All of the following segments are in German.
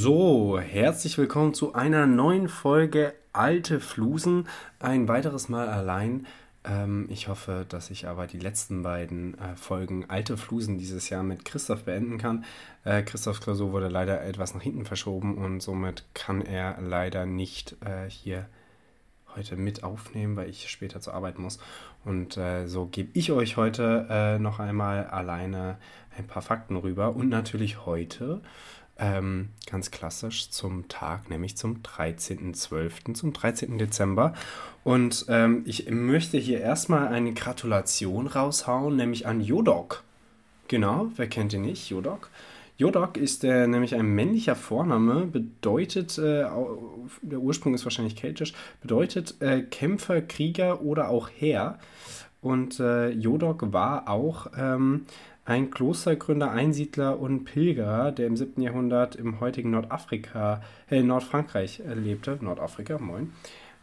So, herzlich willkommen zu einer neuen Folge Alte Flusen. Ein weiteres Mal allein. Ähm, ich hoffe, dass ich aber die letzten beiden äh, Folgen Alte Flusen dieses Jahr mit Christoph beenden kann. Äh, Christophs Klausur wurde leider etwas nach hinten verschoben und somit kann er leider nicht äh, hier heute mit aufnehmen, weil ich später zur Arbeit muss. Und äh, so gebe ich euch heute äh, noch einmal alleine ein paar Fakten rüber. Und natürlich heute ähm, ganz klassisch zum Tag, nämlich zum 13.12., zum 13. Dezember. Und ähm, ich möchte hier erstmal eine Gratulation raushauen, nämlich an Jodok. Genau, wer kennt ihn nicht? Jodok. Jodok ist äh, nämlich ein männlicher Vorname, bedeutet, äh, der Ursprung ist wahrscheinlich keltisch, bedeutet äh, Kämpfer, Krieger oder auch Herr. Und äh, Jodok war auch ähm, ein Klostergründer, Einsiedler und Pilger, der im 7. Jahrhundert im heutigen Nordafrika, äh, Nordfrankreich äh, lebte. Nordafrika, moin.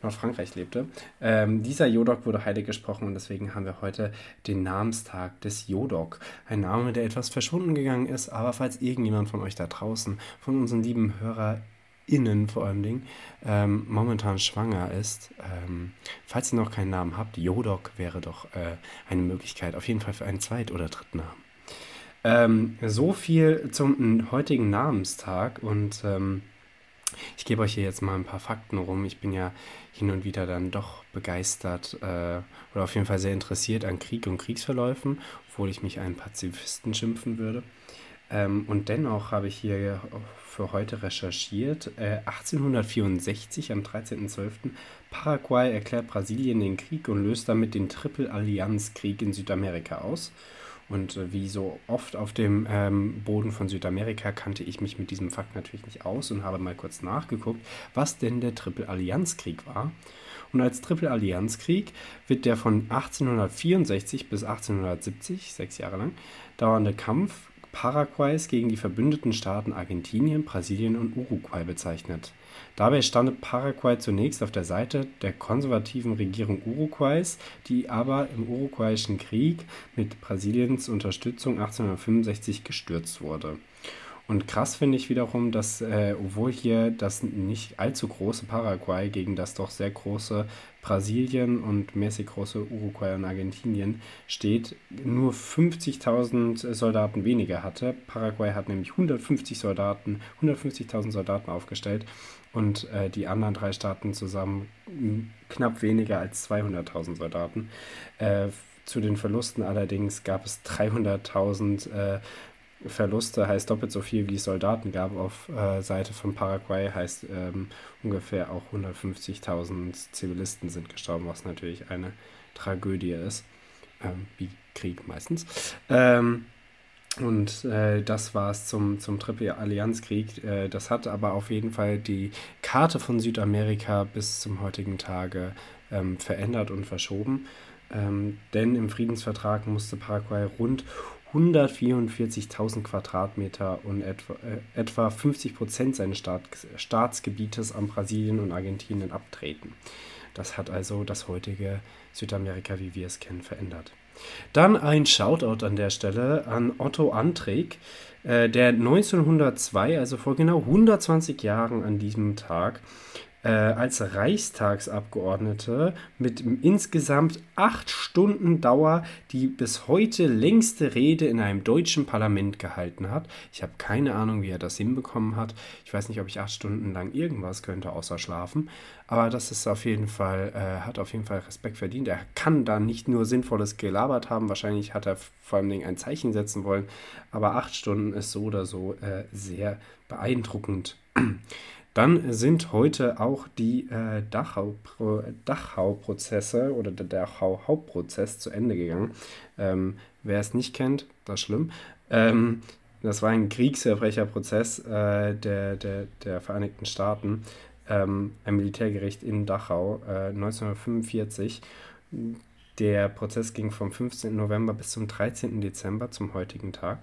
Nordfrankreich lebte. Ähm, dieser Jodok wurde heilig gesprochen und deswegen haben wir heute den Namenstag des Jodok. Ein Name, der etwas verschwunden gegangen ist, aber falls irgendjemand von euch da draußen, von unseren lieben HörerInnen vor allem Dingen, ähm, momentan schwanger ist, ähm, falls ihr noch keinen Namen habt, Jodok wäre doch äh, eine Möglichkeit, auf jeden Fall für einen Zweit- oder dritten Namen. Ähm, so viel zum heutigen Namenstag und ähm, ich gebe euch hier jetzt mal ein paar Fakten rum. Ich bin ja hin und wieder dann doch begeistert äh, oder auf jeden Fall sehr interessiert an Krieg und Kriegsverläufen, obwohl ich mich einen Pazifisten schimpfen würde. Ähm, und dennoch habe ich hier für heute recherchiert. Äh, 1864 am 13.12. Paraguay erklärt Brasilien den Krieg und löst damit den Triple-Allianz-Krieg in Südamerika aus. Und äh, wie so oft auf dem ähm, Boden von Südamerika kannte ich mich mit diesem Fakt natürlich nicht aus und habe mal kurz nachgeguckt, was denn der Triple-Allianz-Krieg war. Und als Triple-Allianz-Krieg wird der von 1864 bis 1870, sechs Jahre lang, dauernde Kampf Paraguays gegen die verbündeten Staaten Argentinien, Brasilien und Uruguay bezeichnet. Dabei stand Paraguay zunächst auf der Seite der konservativen Regierung Uruguays, die aber im Uruguayischen Krieg mit Brasiliens Unterstützung 1865 gestürzt wurde und krass finde ich wiederum, dass, äh, obwohl hier das nicht allzu große Paraguay gegen das doch sehr große Brasilien und mäßig große Uruguay und Argentinien steht, nur 50.000 Soldaten weniger hatte. Paraguay hat nämlich 150 Soldaten, 150.000 Soldaten aufgestellt und äh, die anderen drei Staaten zusammen knapp weniger als 200.000 Soldaten. Äh, zu den Verlusten allerdings gab es 300.000 äh, Verluste heißt doppelt so viel, wie es Soldaten gab auf äh, Seite von Paraguay, heißt ähm, ungefähr auch 150.000 Zivilisten sind gestorben, was natürlich eine Tragödie ist, ähm, wie Krieg meistens. Ähm, und äh, das war es zum, zum Triple-Allianzkrieg. Äh, das hat aber auf jeden Fall die Karte von Südamerika bis zum heutigen Tage ähm, verändert und verschoben. Ähm, denn im Friedensvertrag musste Paraguay rund 144.000 Quadratmeter und etwa, äh, etwa 50 Prozent seines Staat, Staatsgebietes an Brasilien und Argentinien abtreten. Das hat also das heutige Südamerika, wie wir es kennen, verändert. Dann ein Shoutout an der Stelle an Otto Antrig, äh, der 1902, also vor genau 120 Jahren an diesem Tag, äh, als Reichstagsabgeordnete mit insgesamt acht Stunden Dauer die bis heute längste Rede in einem deutschen Parlament gehalten hat. Ich habe keine Ahnung, wie er das hinbekommen hat. Ich weiß nicht, ob ich acht Stunden lang irgendwas könnte, außer schlafen. Aber das ist auf jeden Fall, äh, hat auf jeden Fall Respekt verdient. Er kann da nicht nur Sinnvolles gelabert haben, wahrscheinlich hat er vor allem ein Zeichen setzen wollen. Aber acht Stunden ist so oder so äh, sehr beeindruckend. Dann sind heute auch die äh, Dachau-Prozesse oder der Dachau-Hauptprozess zu Ende gegangen. Ähm, wer es nicht kennt, das ist schlimm. Ähm, das war ein Kriegsverbrecherprozess äh, der, der, der Vereinigten Staaten, ähm, ein Militärgericht in Dachau äh, 1945. Der Prozess ging vom 15. November bis zum 13. Dezember zum heutigen Tag.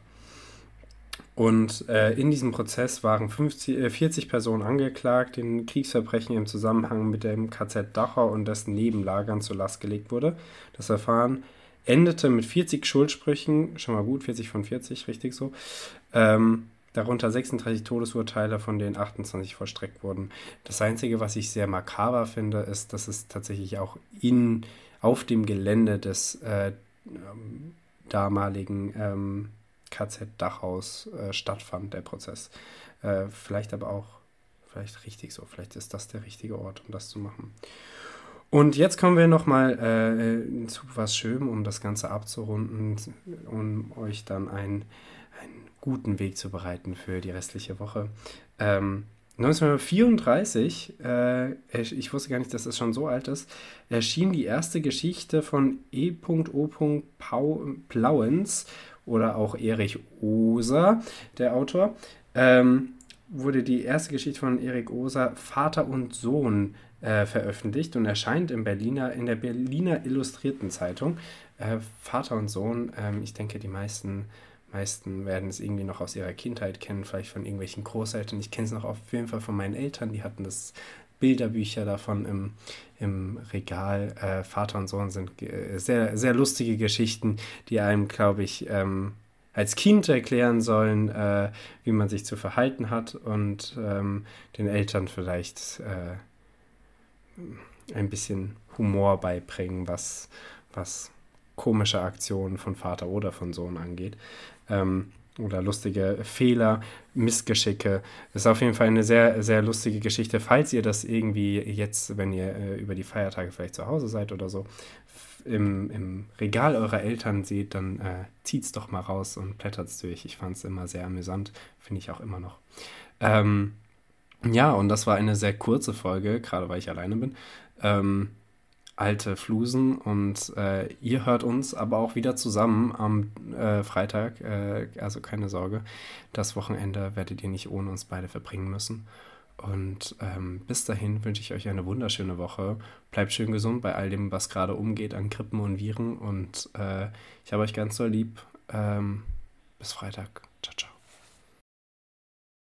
Und äh, in diesem Prozess waren 50, äh, 40 Personen angeklagt, denen Kriegsverbrechen im Zusammenhang mit dem KZ Dachau und dessen Nebenlagern zur Last gelegt wurde. Das Verfahren endete mit 40 Schuldsprüchen, schon mal gut, 40 von 40, richtig so. Ähm, darunter 36 Todesurteile, von denen 28 vollstreckt wurden. Das Einzige, was ich sehr makaber finde, ist, dass es tatsächlich auch in, auf dem Gelände des äh, damaligen ähm, KZ Dachhaus äh, stattfand, der Prozess. Äh, vielleicht aber auch, vielleicht richtig so, vielleicht ist das der richtige Ort, um das zu machen. Und jetzt kommen wir nochmal äh, zu was Schönem, um das Ganze abzurunden, um euch dann einen, einen guten Weg zu bereiten für die restliche Woche. Ähm, 1934, äh, ich wusste gar nicht, dass das schon so alt ist, erschien die erste Geschichte von E.O. Plauens oder auch Erich Oser, der Autor. Ähm, wurde die erste Geschichte von Erich Oser, Vater und Sohn, äh, veröffentlicht und erscheint im Berliner, in der Berliner Illustrierten Zeitung. Äh, Vater und Sohn, ähm, ich denke, die meisten meisten werden es irgendwie noch aus ihrer Kindheit kennen, vielleicht von irgendwelchen Großeltern. Ich kenne es noch auf jeden Fall von meinen Eltern, die hatten das Bilderbücher davon im, im Regal. Äh, Vater und Sohn sind äh, sehr, sehr lustige Geschichten, die einem, glaube ich, ähm, als Kind erklären sollen, äh, wie man sich zu verhalten hat und ähm, den Eltern vielleicht äh, ein bisschen Humor beibringen, was, was komische Aktionen von Vater oder von Sohn angeht ähm, oder lustige Fehler, Missgeschicke. Ist auf jeden Fall eine sehr, sehr lustige Geschichte. Falls ihr das irgendwie jetzt, wenn ihr äh, über die Feiertage vielleicht zu Hause seid oder so, im, im Regal eurer Eltern seht, dann äh, es doch mal raus und blättert es durch. Ich fand es immer sehr amüsant, finde ich auch immer noch. Ähm, ja, und das war eine sehr kurze Folge, gerade weil ich alleine bin. Ähm, alte Flusen und äh, ihr hört uns aber auch wieder zusammen am äh, Freitag. Äh, also keine Sorge, das Wochenende werdet ihr nicht ohne uns beide verbringen müssen. Und ähm, bis dahin wünsche ich euch eine wunderschöne Woche. Bleibt schön gesund bei all dem, was gerade umgeht an Grippen und Viren. Und äh, ich habe euch ganz so lieb. Ähm, bis Freitag. Ciao, ciao.